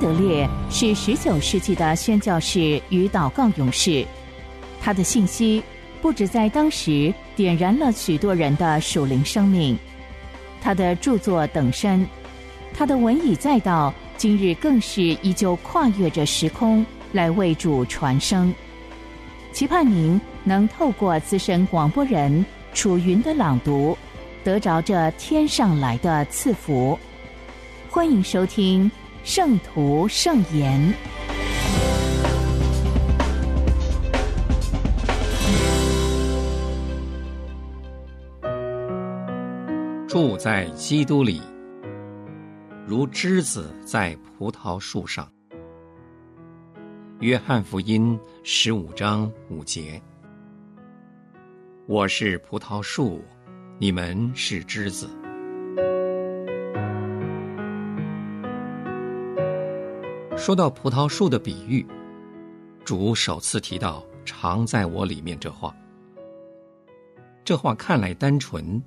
德烈是十九世纪的宣教士与祷告勇士，他的信息不止在当时点燃了许多人的属灵生命。他的著作等身，他的文以载道，今日更是依旧跨越着时空来为主传声。期盼您能透过资深广播人楚云的朗读，得着这天上来的赐福。欢迎收听《圣徒圣言》。住在基督里，如枝子在葡萄树上。约翰福音十五章五节：我是葡萄树，你们是枝子。说到葡萄树的比喻，主首次提到“常在我里面”这话。这话看来单纯。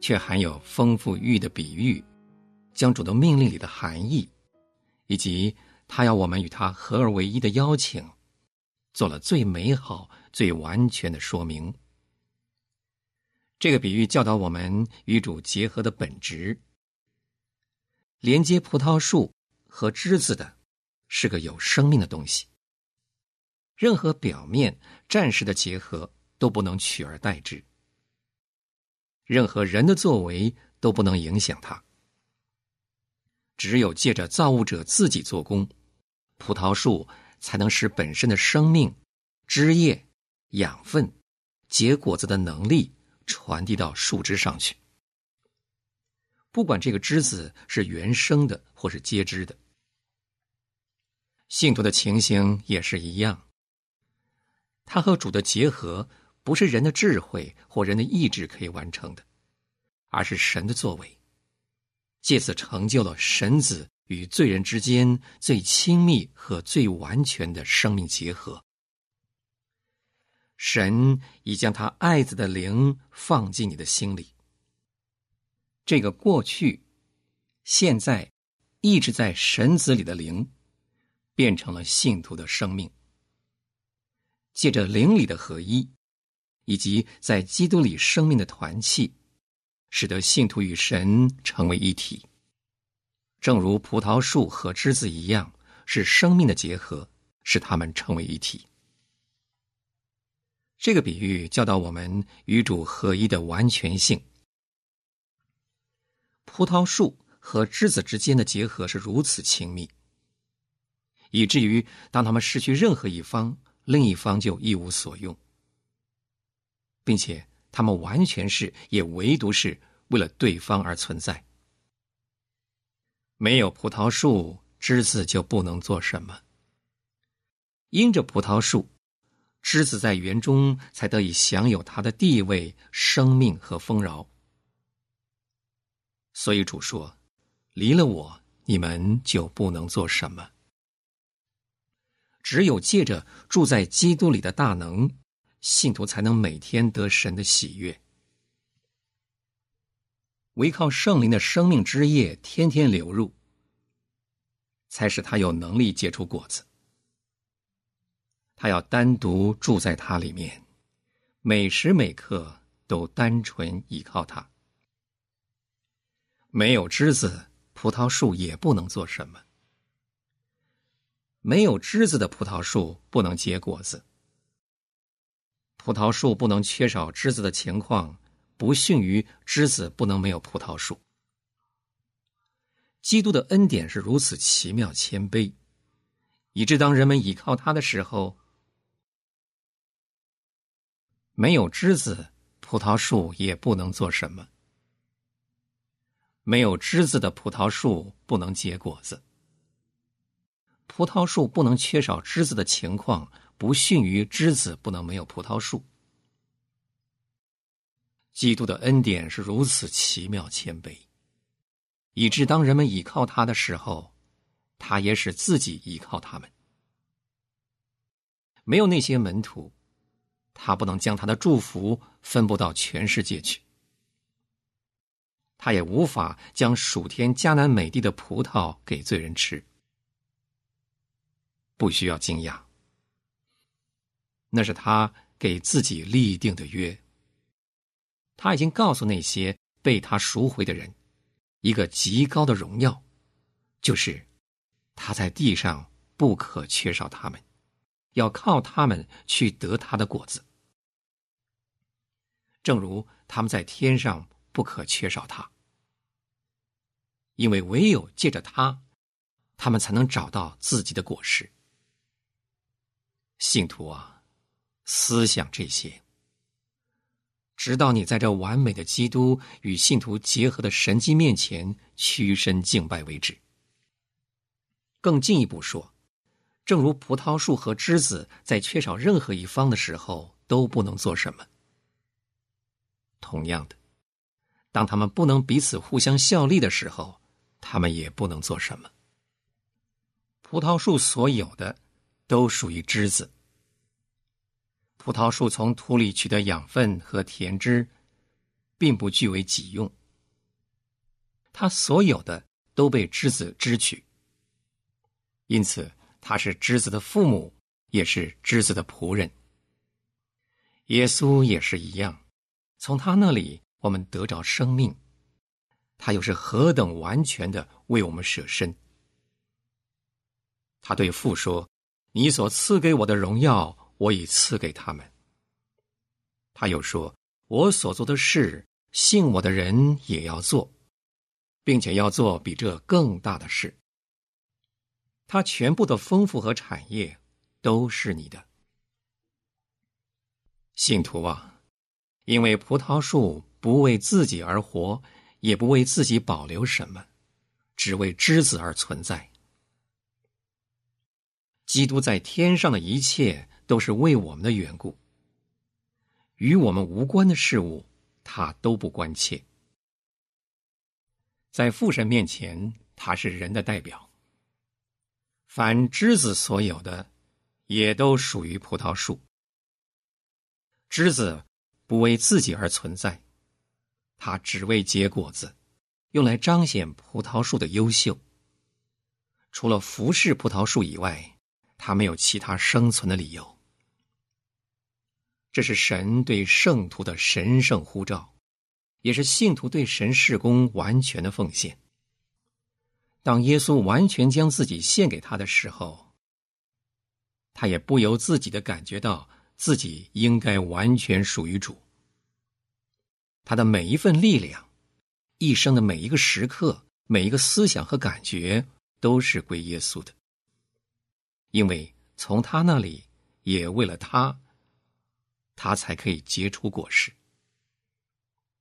却含有丰富寓意的比喻，将主的命令里的含义，以及他要我们与他合而为一的邀请，做了最美好、最完全的说明。这个比喻教导我们与主结合的本质。连接葡萄树和枝子的，是个有生命的东西。任何表面暂时的结合都不能取而代之。任何人的作为都不能影响它。只有借着造物者自己做工，葡萄树才能使本身的生命、枝叶、养分、结果子的能力传递到树枝上去。不管这个枝子是原生的或是接枝的，信徒的情形也是一样。他和主的结合。不是人的智慧或人的意志可以完成的，而是神的作为，借此成就了神子与罪人之间最亲密和最完全的生命结合。神已将他爱子的灵放进你的心里，这个过去、现在一直在神子里的灵，变成了信徒的生命，借着灵里的合一。以及在基督里生命的团契，使得信徒与神成为一体。正如葡萄树和枝子一样，是生命的结合，使他们成为一体。这个比喻教导我们与主合一的完全性。葡萄树和枝子之间的结合是如此亲密，以至于当他们失去任何一方，另一方就一无所用。并且，他们完全是，也唯独是为了对方而存在。没有葡萄树，枝子就不能做什么。因着葡萄树，枝子在园中才得以享有它的地位、生命和丰饶。所以主说：“离了我，你们就不能做什么。”只有借着住在基督里的大能。信徒才能每天得神的喜悦，唯靠圣灵的生命之液天天流入，才使他有能力结出果子。他要单独住在他里面，每时每刻都单纯依靠他。没有枝子，葡萄树也不能做什么；没有枝子的葡萄树不能结果子。葡萄树不能缺少枝子的情况，不逊于枝子不能没有葡萄树。基督的恩典是如此奇妙谦卑，以致当人们倚靠他的时候，没有枝子，葡萄树也不能做什么；没有枝子的葡萄树不能结果子。葡萄树不能缺少枝子的情况。不逊于枝子不能没有葡萄树。基督的恩典是如此奇妙谦卑，以致当人们倚靠他的时候，他也使自己依靠他们。没有那些门徒，他不能将他的祝福分布到全世界去，他也无法将属天迦南美地的葡萄给罪人吃。不需要惊讶，那是他给自己立定的约。他已经告诉那些被他赎回的人，一个极高的荣耀，就是他在地上不可缺少他们，要靠他们去得他的果子，正如他们在天上不可缺少他，因为唯有借着他，他们才能找到自己的果实。信徒啊，思想这些，直到你在这完美的基督与信徒结合的神迹面前屈身敬拜为止。更进一步说，正如葡萄树和枝子在缺少任何一方的时候都不能做什么，同样的，当他们不能彼此互相效力的时候，他们也不能做什么。葡萄树所有的。都属于枝子。葡萄树从土里取得养分和甜汁，并不据为己用。它所有的都被枝子支取，因此它是枝子的父母，也是枝子的仆人。耶稣也是一样，从他那里我们得着生命，他又是何等完全的为我们舍身。他对父说。你所赐给我的荣耀，我已赐给他们。他又说：“我所做的事，信我的人也要做，并且要做比这更大的事。他全部的丰富和产业都是你的，信徒啊！因为葡萄树不为自己而活，也不为自己保留什么，只为枝子而存在。”基督在天上的一切都是为我们的缘故，与我们无关的事物，他都不关切。在父神面前，他是人的代表。凡枝子所有的，也都属于葡萄树。枝子不为自己而存在，它只为结果子，用来彰显葡萄树的优秀。除了服侍葡萄树以外。他没有其他生存的理由。这是神对圣徒的神圣呼召，也是信徒对神事工完全的奉献。当耶稣完全将自己献给他的时候，他也不由自己的感觉到自己应该完全属于主。他的每一份力量，一生的每一个时刻，每一个思想和感觉，都是归耶稣的。因为从他那里，也为了他，他才可以结出果实。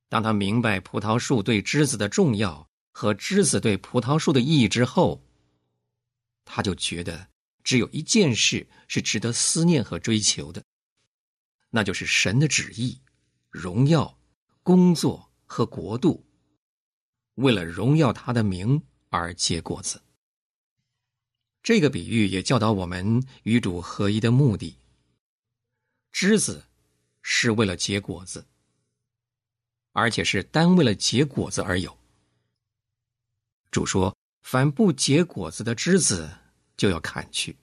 当他明白葡萄树对枝子的重要和枝子对葡萄树的意义之后，他就觉得只有一件事是值得思念和追求的，那就是神的旨意、荣耀、工作和国度，为了荣耀他的名而结果子。这个比喻也教导我们与主合一的目的。枝子是为了结果子，而且是单为了结果子而有。主说：“凡不结果子的枝子，就要砍去。”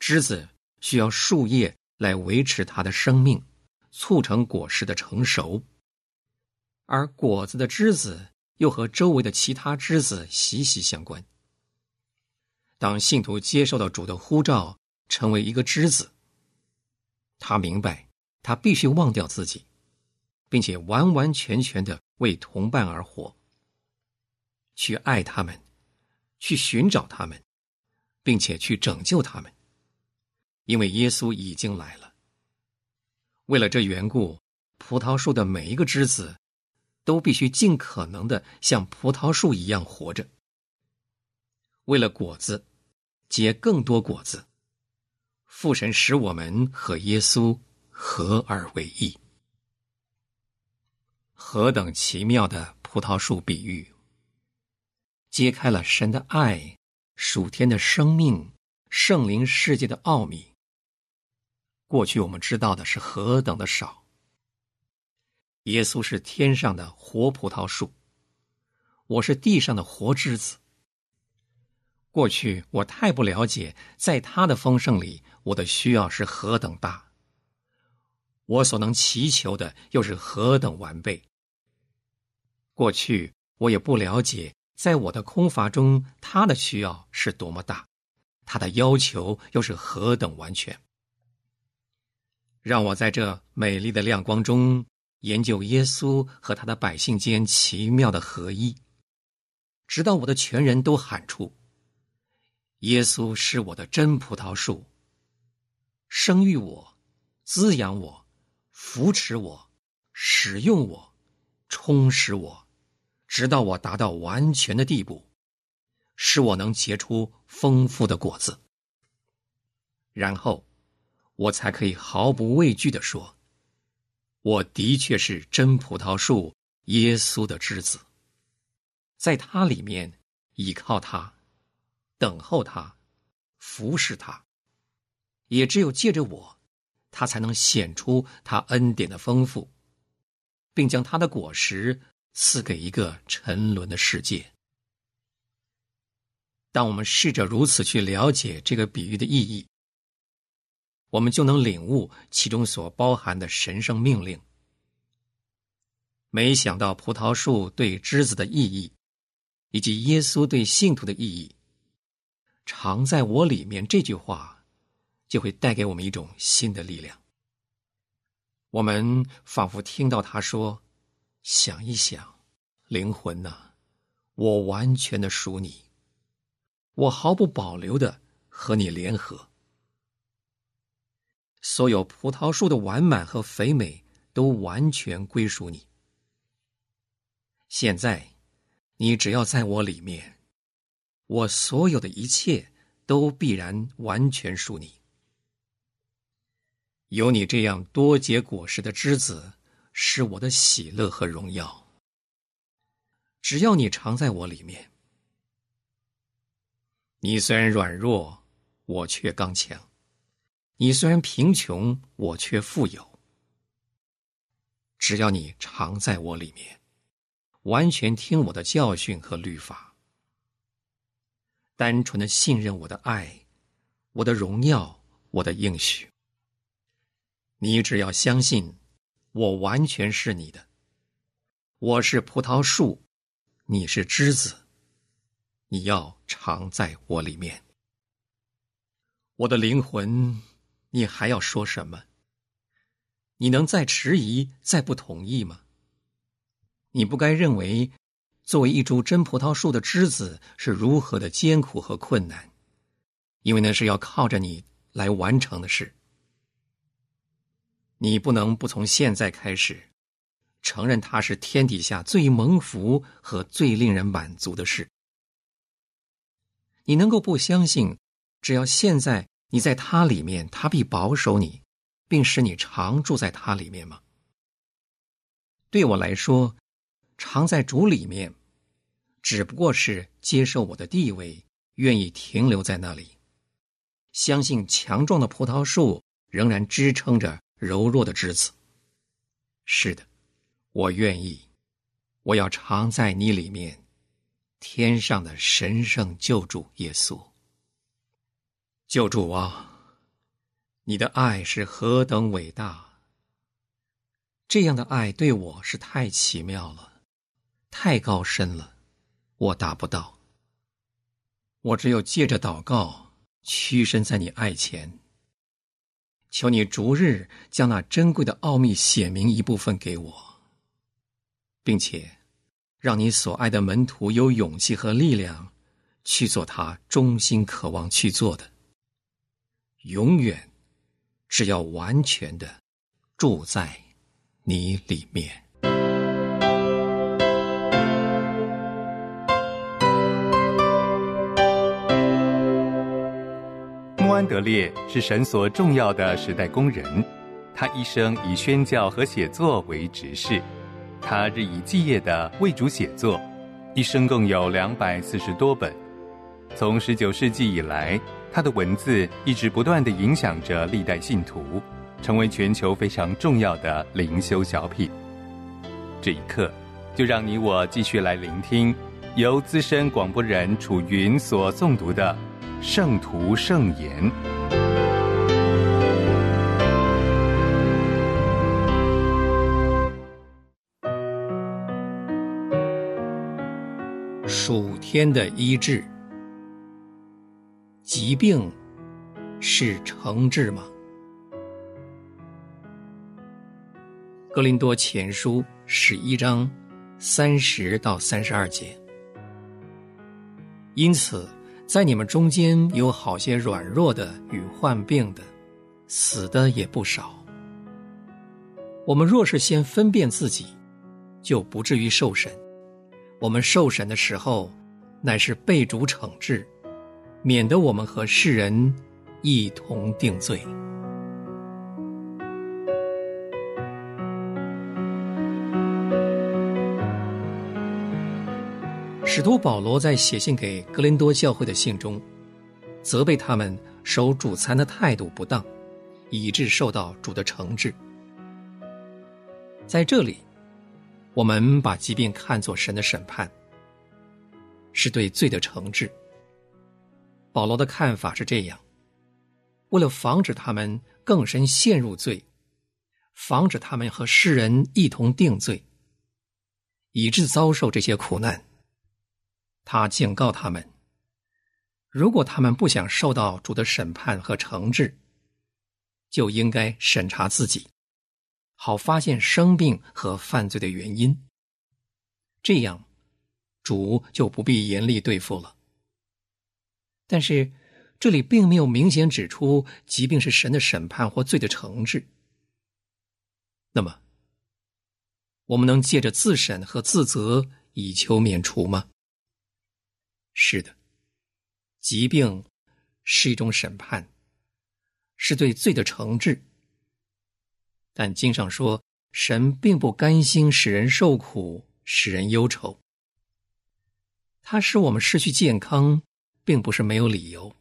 枝子需要树叶来维持它的生命，促成果实的成熟，而果子的枝子又和周围的其他枝子息息相关。当信徒接受到主的呼召，成为一个枝子，他明白他必须忘掉自己，并且完完全全的为同伴而活，去爱他们，去寻找他们，并且去拯救他们，因为耶稣已经来了。为了这缘故，葡萄树的每一个枝子都必须尽可能的像葡萄树一样活着。为了果子，结更多果子，父神使我们和耶稣合而为一。何等奇妙的葡萄树比喻，揭开了神的爱、属天的生命、圣灵世界的奥秘。过去我们知道的是何等的少。耶稣是天上的活葡萄树，我是地上的活枝子。过去我太不了解，在他的丰盛里，我的需要是何等大，我所能祈求的又是何等完备。过去我也不了解，在我的空乏中，他的需要是多么大，他的要求又是何等完全。让我在这美丽的亮光中研究耶稣和他的百姓间奇妙的合一，直到我的全人都喊出。耶稣是我的真葡萄树，生育我，滋养我，扶持我，使用我，充实我，直到我达到完全的地步，使我能结出丰富的果子。然后，我才可以毫不畏惧的说：“我的确是真葡萄树，耶稣的枝子，在他里面倚靠他。”等候他，服侍他，也只有借着我，他才能显出他恩典的丰富，并将他的果实赐给一个沉沦的世界。当我们试着如此去了解这个比喻的意义，我们就能领悟其中所包含的神圣命令。没想到葡萄树对枝子的意义，以及耶稣对信徒的意义。常在我里面这句话，就会带给我们一种新的力量。我们仿佛听到他说：“想一想，灵魂呐，我完全的属你，我毫不保留的和你联合，所有葡萄树的完满和肥美都完全归属你。现在，你只要在我里面。”我所有的一切都必然完全属你。有你这样多结果实的枝子，是我的喜乐和荣耀。只要你常在我里面，你虽然软弱，我却刚强；你虽然贫穷，我却富有。只要你常在我里面，完全听我的教训和律法。单纯的信任我的爱，我的荣耀，我的应许。你只要相信，我完全是你的。我是葡萄树，你是枝子。你要常在我里面。我的灵魂，你还要说什么？你能再迟疑、再不同意吗？你不该认为。作为一株真葡萄树的枝子是如何的艰苦和困难，因为那是要靠着你来完成的事。你不能不从现在开始承认它是天底下最蒙福和最令人满足的事。你能够不相信，只要现在你在它里面，它必保守你，并使你常住在它里面吗？对我来说。常在主里面，只不过是接受我的地位，愿意停留在那里，相信强壮的葡萄树仍然支撑着柔弱的枝子。是的，我愿意，我要常在你里面，天上的神圣救主耶稣，救主啊，你的爱是何等伟大！这样的爱对我是太奇妙了。太高深了，我达不到。我只有借着祷告，屈身在你爱前，求你逐日将那珍贵的奥秘显明一部分给我，并且让你所爱的门徒有勇气和力量去做他衷心渴望去做的。永远，只要完全的住在你里面。安德烈是神所重要的时代工人，他一生以宣教和写作为职事，他日以继夜的为主写作，一生共有两百四十多本。从十九世纪以来，他的文字一直不断的影响着历代信徒，成为全球非常重要的灵修小品。这一刻，就让你我继续来聆听由资深广播人楚云所诵读的《圣徒圣言》。属天的医治，疾病是诚治吗？格林多前书十一章三十到三十二节。因此，在你们中间有好些软弱的与患病的，死的也不少。我们若是先分辨自己，就不至于受审。我们受审的时候，乃是被主惩治，免得我们和世人一同定罪。使徒保罗在写信给格林多教会的信中，责备他们守主餐的态度不当，以致受到主的惩治。在这里。我们把疾病看作神的审判，是对罪的惩治。保罗的看法是这样：为了防止他们更深陷入罪，防止他们和世人一同定罪，以致遭受这些苦难，他警告他们：如果他们不想受到主的审判和惩治，就应该审查自己。好发现生病和犯罪的原因，这样主就不必严厉对付了。但是这里并没有明显指出疾病是神的审判或罪的惩治。那么，我们能借着自审和自责以求免除吗？是的，疾病是一种审判，是对罪的惩治。但经上说，神并不甘心使人受苦，使人忧愁。他使我们失去健康，并不是没有理由。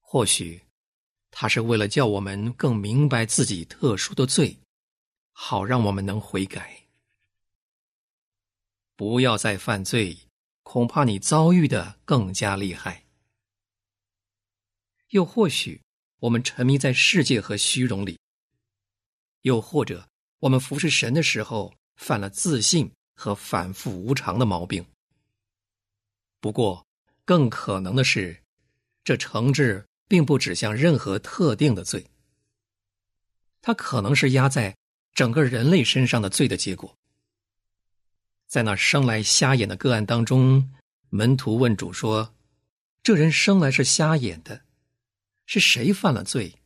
或许，他是为了叫我们更明白自己特殊的罪，好让我们能悔改。不要再犯罪，恐怕你遭遇的更加厉害。又或许，我们沉迷在世界和虚荣里。又或者，我们服侍神的时候犯了自信和反复无常的毛病。不过，更可能的是，这惩治并不指向任何特定的罪，它可能是压在整个人类身上的罪的结果。在那生来瞎眼的个案当中，门徒问主说：“这人生来是瞎眼的，是谁犯了罪？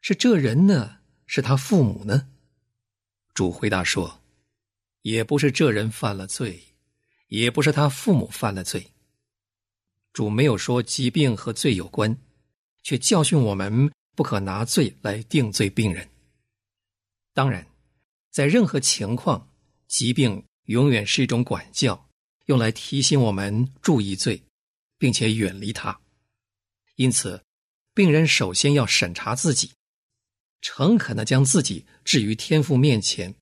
是这人呢？”是他父母呢？主回答说：“也不是这人犯了罪，也不是他父母犯了罪。”主没有说疾病和罪有关，却教训我们不可拿罪来定罪病人。当然，在任何情况，疾病永远是一种管教，用来提醒我们注意罪，并且远离它。因此，病人首先要审查自己。诚恳的将自己置于天父面前，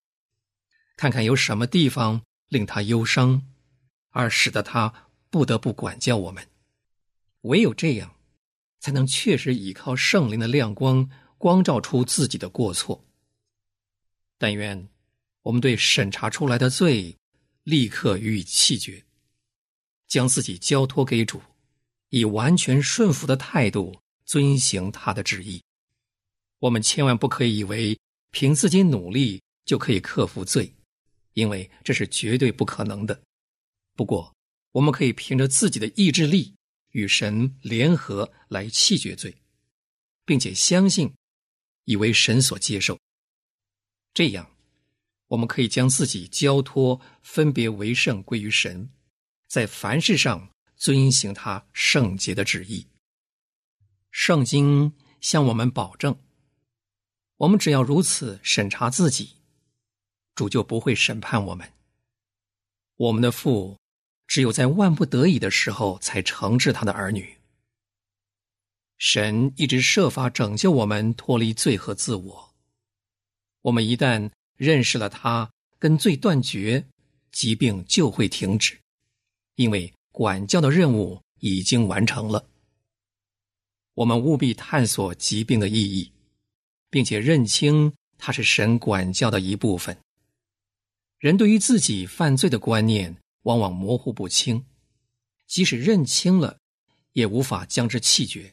看看有什么地方令他忧伤，而使得他不得不管教我们。唯有这样，才能确实依靠圣灵的亮光，光照出自己的过错。但愿我们对审查出来的罪，立刻予以弃绝，将自己交托给主，以完全顺服的态度遵行他的旨意。我们千万不可以以为凭自己努力就可以克服罪，因为这是绝对不可能的。不过，我们可以凭着自己的意志力与神联合来弃绝罪，并且相信，以为神所接受。这样，我们可以将自己交托、分别为圣归于神，在凡事上遵行他圣洁的旨意。圣经向我们保证。我们只要如此审查自己，主就不会审判我们。我们的父只有在万不得已的时候才惩治他的儿女。神一直设法拯救我们脱离罪和自我。我们一旦认识了他，跟罪断绝，疾病就会停止。因为管教的任务已经完成了。我们务必探索疾病的意义，并且认清它是神管教的一部分。人对于自己犯罪的观念往往模糊不清，即使认清了，也无法将之弃绝。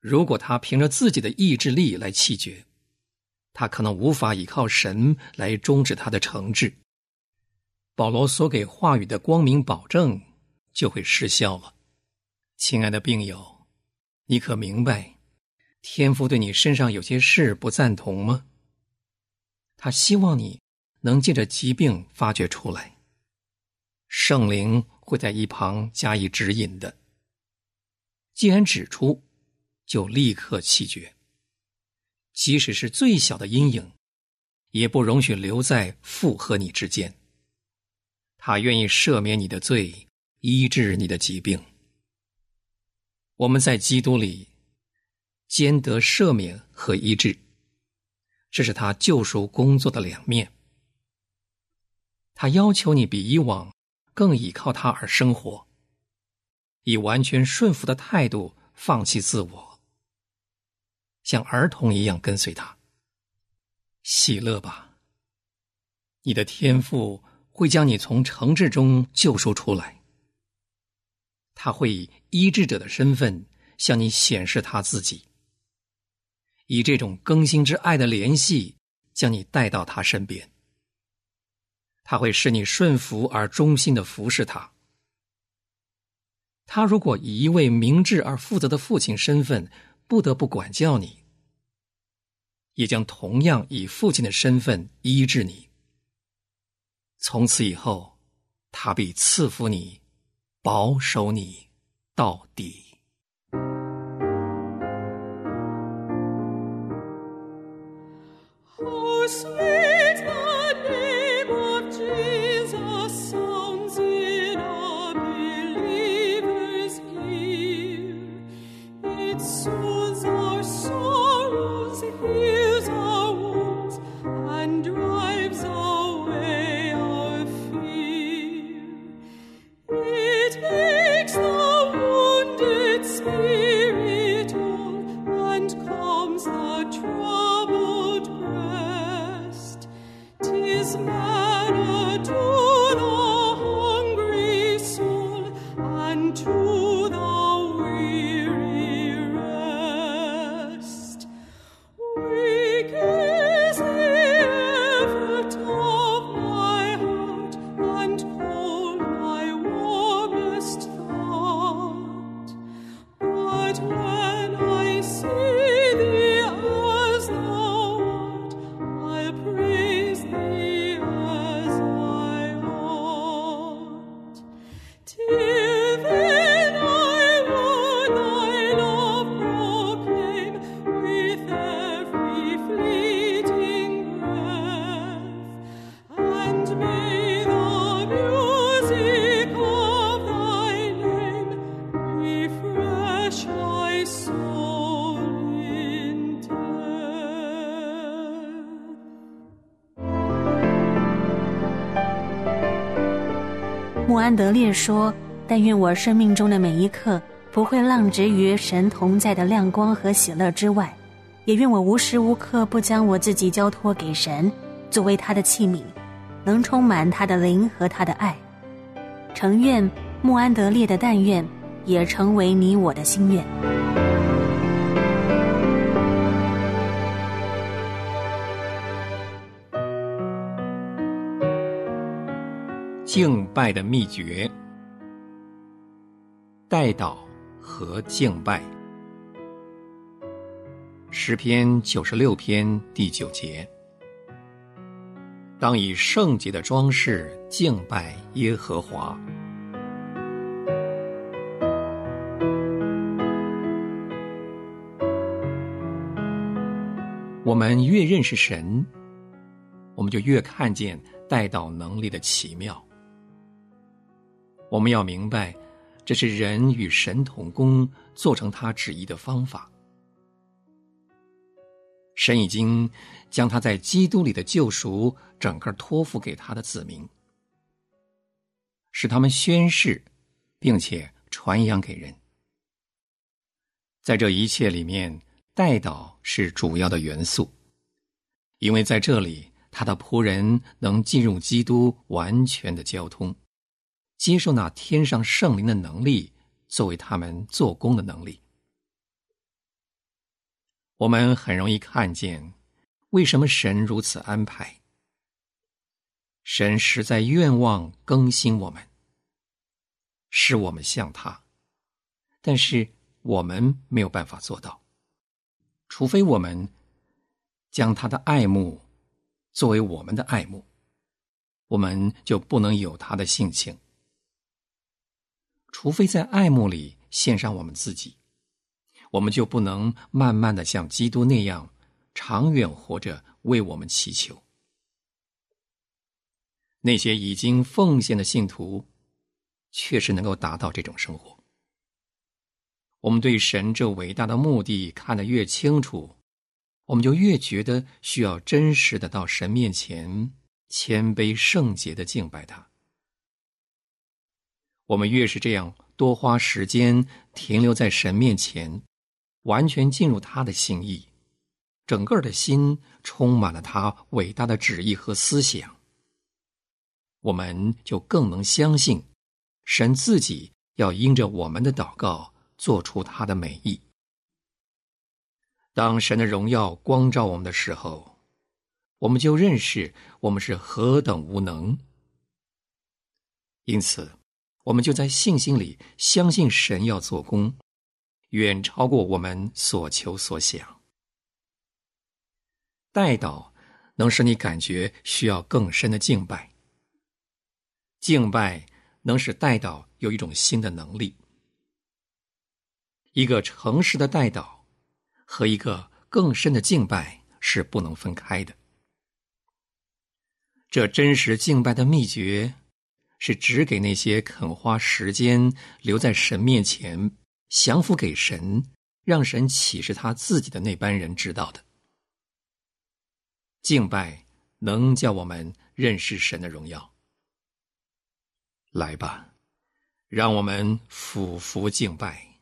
如果他凭着自己的意志力来弃绝，他可能无法依靠神来终止他的惩治。保罗所给话语的光明保证就会失效了。亲爱的病友，你可明白，天父对你身上有些事不赞同吗？他希望你能借着疾病发掘出来，圣灵会在一旁加以指引的。既然指出，就立刻弃绝。即使是最小的阴影，也不容许留在父和你之间。他愿意赦免你的罪，医治你的疾病。我们在基督里兼得赦免和医治，这是他救赎工作的两面。他要求你比以往更依靠他而生活，以完全顺服的态度放弃自我，像儿童一样跟随他。喜乐吧，你的天赋。会将你从惩治中救赎出来。他会以医治者的身份向你显示他自己，以这种更新之爱的联系将你带到他身边。他会使你顺服而忠心的服侍他。他如果以一位明智而负责的父亲身份不得不管教你，也将同样以父亲的身份医治你。从此以后，他必赐福你，保守你到底。穆安德烈说：“但愿我生命中的每一刻不会浪掷于神同在的亮光和喜乐之外，也愿我无时无刻不将我自己交托给神，作为他的器皿，能充满他的灵和他的爱。诚愿穆安德烈的但愿也成为你我的心愿。”敬拜的秘诀：代祷和敬拜。诗篇九十六篇第九节：当以圣洁的装饰敬拜耶和华。我们越认识神，我们就越看见代祷能力的奇妙。我们要明白，这是人与神同工做成他旨意的方法。神已经将他在基督里的救赎整个托付给他的子民。使他们宣誓，并且传扬给人。在这一切里面，代祷是主要的元素，因为在这里，他的仆人能进入基督完全的交通，接受那天上圣灵的能力作为他们做工的能力。我们很容易看见，为什么神如此安排。神实在愿望更新我们，使我们像他，但是我们没有办法做到，除非我们将他的爱慕作为我们的爱慕，我们就不能有他的性情；除非在爱慕里献上我们自己，我们就不能慢慢的像基督那样长远活着，为我们祈求。那些已经奉献的信徒，确实能够达到这种生活。我们对神这伟大的目的看得越清楚，我们就越觉得需要真实的到神面前谦卑圣洁的敬拜他。我们越是这样多花时间停留在神面前，完全进入他的心意，整个的心充满了他伟大的旨意和思想。我们就更能相信，神自己要因着我们的祷告做出他的美意。当神的荣耀光照我们的时候，我们就认识我们是何等无能。因此，我们就在信心里相信神要做工，远超过我们所求所想。代祷能使你感觉需要更深的敬拜。敬拜能使代祷有一种新的能力。一个诚实的代祷和一个更深的敬拜是不能分开的。这真实敬拜的秘诀，是只给那些肯花时间留在神面前降服给神，让神启示他自己的那班人知道的。敬拜能叫我们认识神的荣耀。来吧，让我们俯伏敬拜，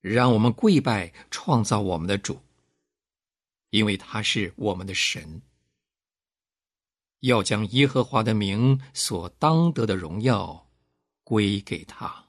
让我们跪拜创造我们的主，因为他是我们的神。要将耶和华的名所当得的荣耀归给他。